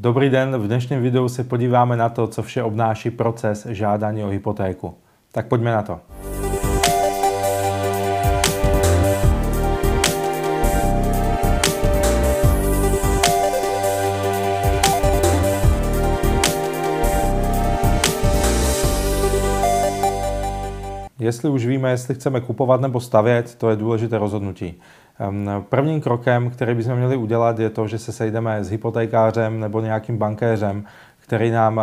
Dobrý den, v dnešním videu se podíváme na to, co vše obnáší proces žádání o hypotéku. Tak pojďme na to. Jestli už víme, jestli chceme kupovat nebo stavět, to je důležité rozhodnutí. Prvním krokem, který bychom měli udělat, je to, že se sejdeme s hypotékářem nebo nějakým bankéřem, který nám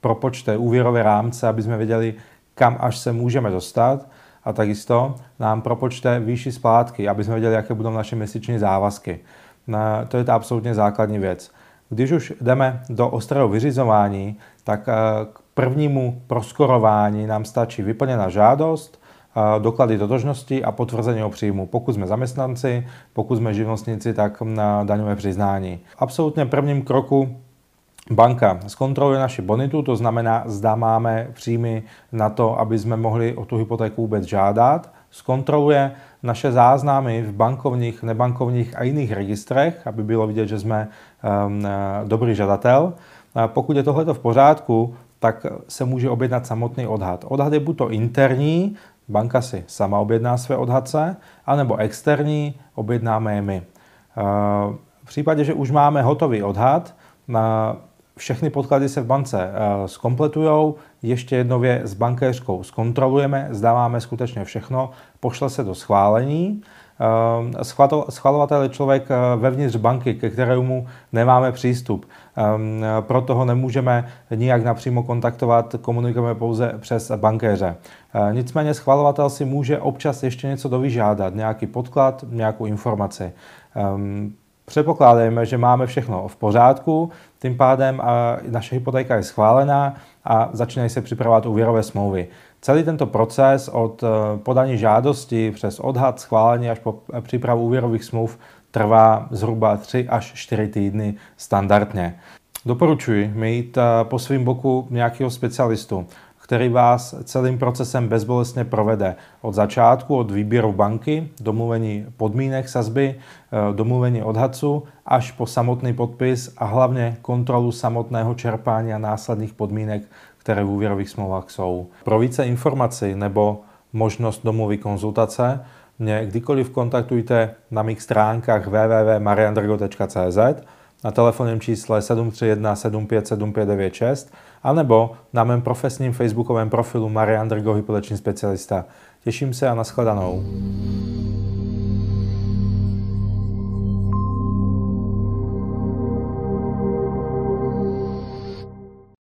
propočte úvěrové rámce, aby jsme věděli, kam až se můžeme dostat a takisto nám propočte výši splátky, aby jsme věděli, jaké budou naše měsíční závazky. To je ta absolutně základní věc. Když už jdeme do ostrého vyřizování, tak k prvnímu proskorování nám stačí vyplněná žádost, doklady totožnosti a potvrzení o příjmu. Pokud jsme zaměstnanci, pokud jsme živnostníci, tak na daňové přiznání. Absolutně prvním kroku Banka zkontroluje naši bonitu, to znamená, zda máme příjmy na to, aby jsme mohli o tu hypotéku vůbec žádat. Zkontroluje naše záznamy v bankovních, nebankovních a jiných registrech, aby bylo vidět, že jsme um, dobrý žadatel. Pokud je tohleto v pořádku, tak se může objednat samotný odhad. Odhad je buď to interní, banka si sama objedná své odhadce, anebo externí, objednáme je my. V případě, že už máme hotový odhad, všechny podklady se v bance zkompletují, ještě jednově s bankéřkou zkontrolujeme, zdáváme skutečně všechno, pošle se do schválení schvalovatel je člověk eh, vevnitř banky, ke kterému nemáme přístup. Ehm, proto ho nemůžeme nijak napřímo kontaktovat, komunikujeme pouze přes bankéře. Eh, nicméně schvalovatel si může občas ještě něco dovyžádat, nějaký podklad, nějakou informaci. Předpokládáme, že máme všechno v pořádku, tím pádem naše hypotéka je schválená a začínají se připravovat úvěrové smlouvy. Celý tento proces od eh, podání žádosti přes odhad, schválení až po přípravu úvěrových smluv trvá zhruba 3 až 4 týdny standardně. Doporučuji mít eh, po svém boku nějakého specialistu, který vás celým procesem bezbolestně provede od začátku, od výběru banky, domluvení podmínek sazby, eh, domluvení odhadcu, až po samotný podpis a hlavně kontrolu samotného čerpání a následných podmínek, které v úvěrových smlouvách jsou. Pro více informací nebo možnost domluvy konzultace mě kdykoliv kontaktujte na mých stránkách www.mariandrgo.cz na telefonním čísle 731 757596 anebo na mém profesním facebookovém profilu Marian Drgo, hypoteční specialista. Těším se a nashledanou.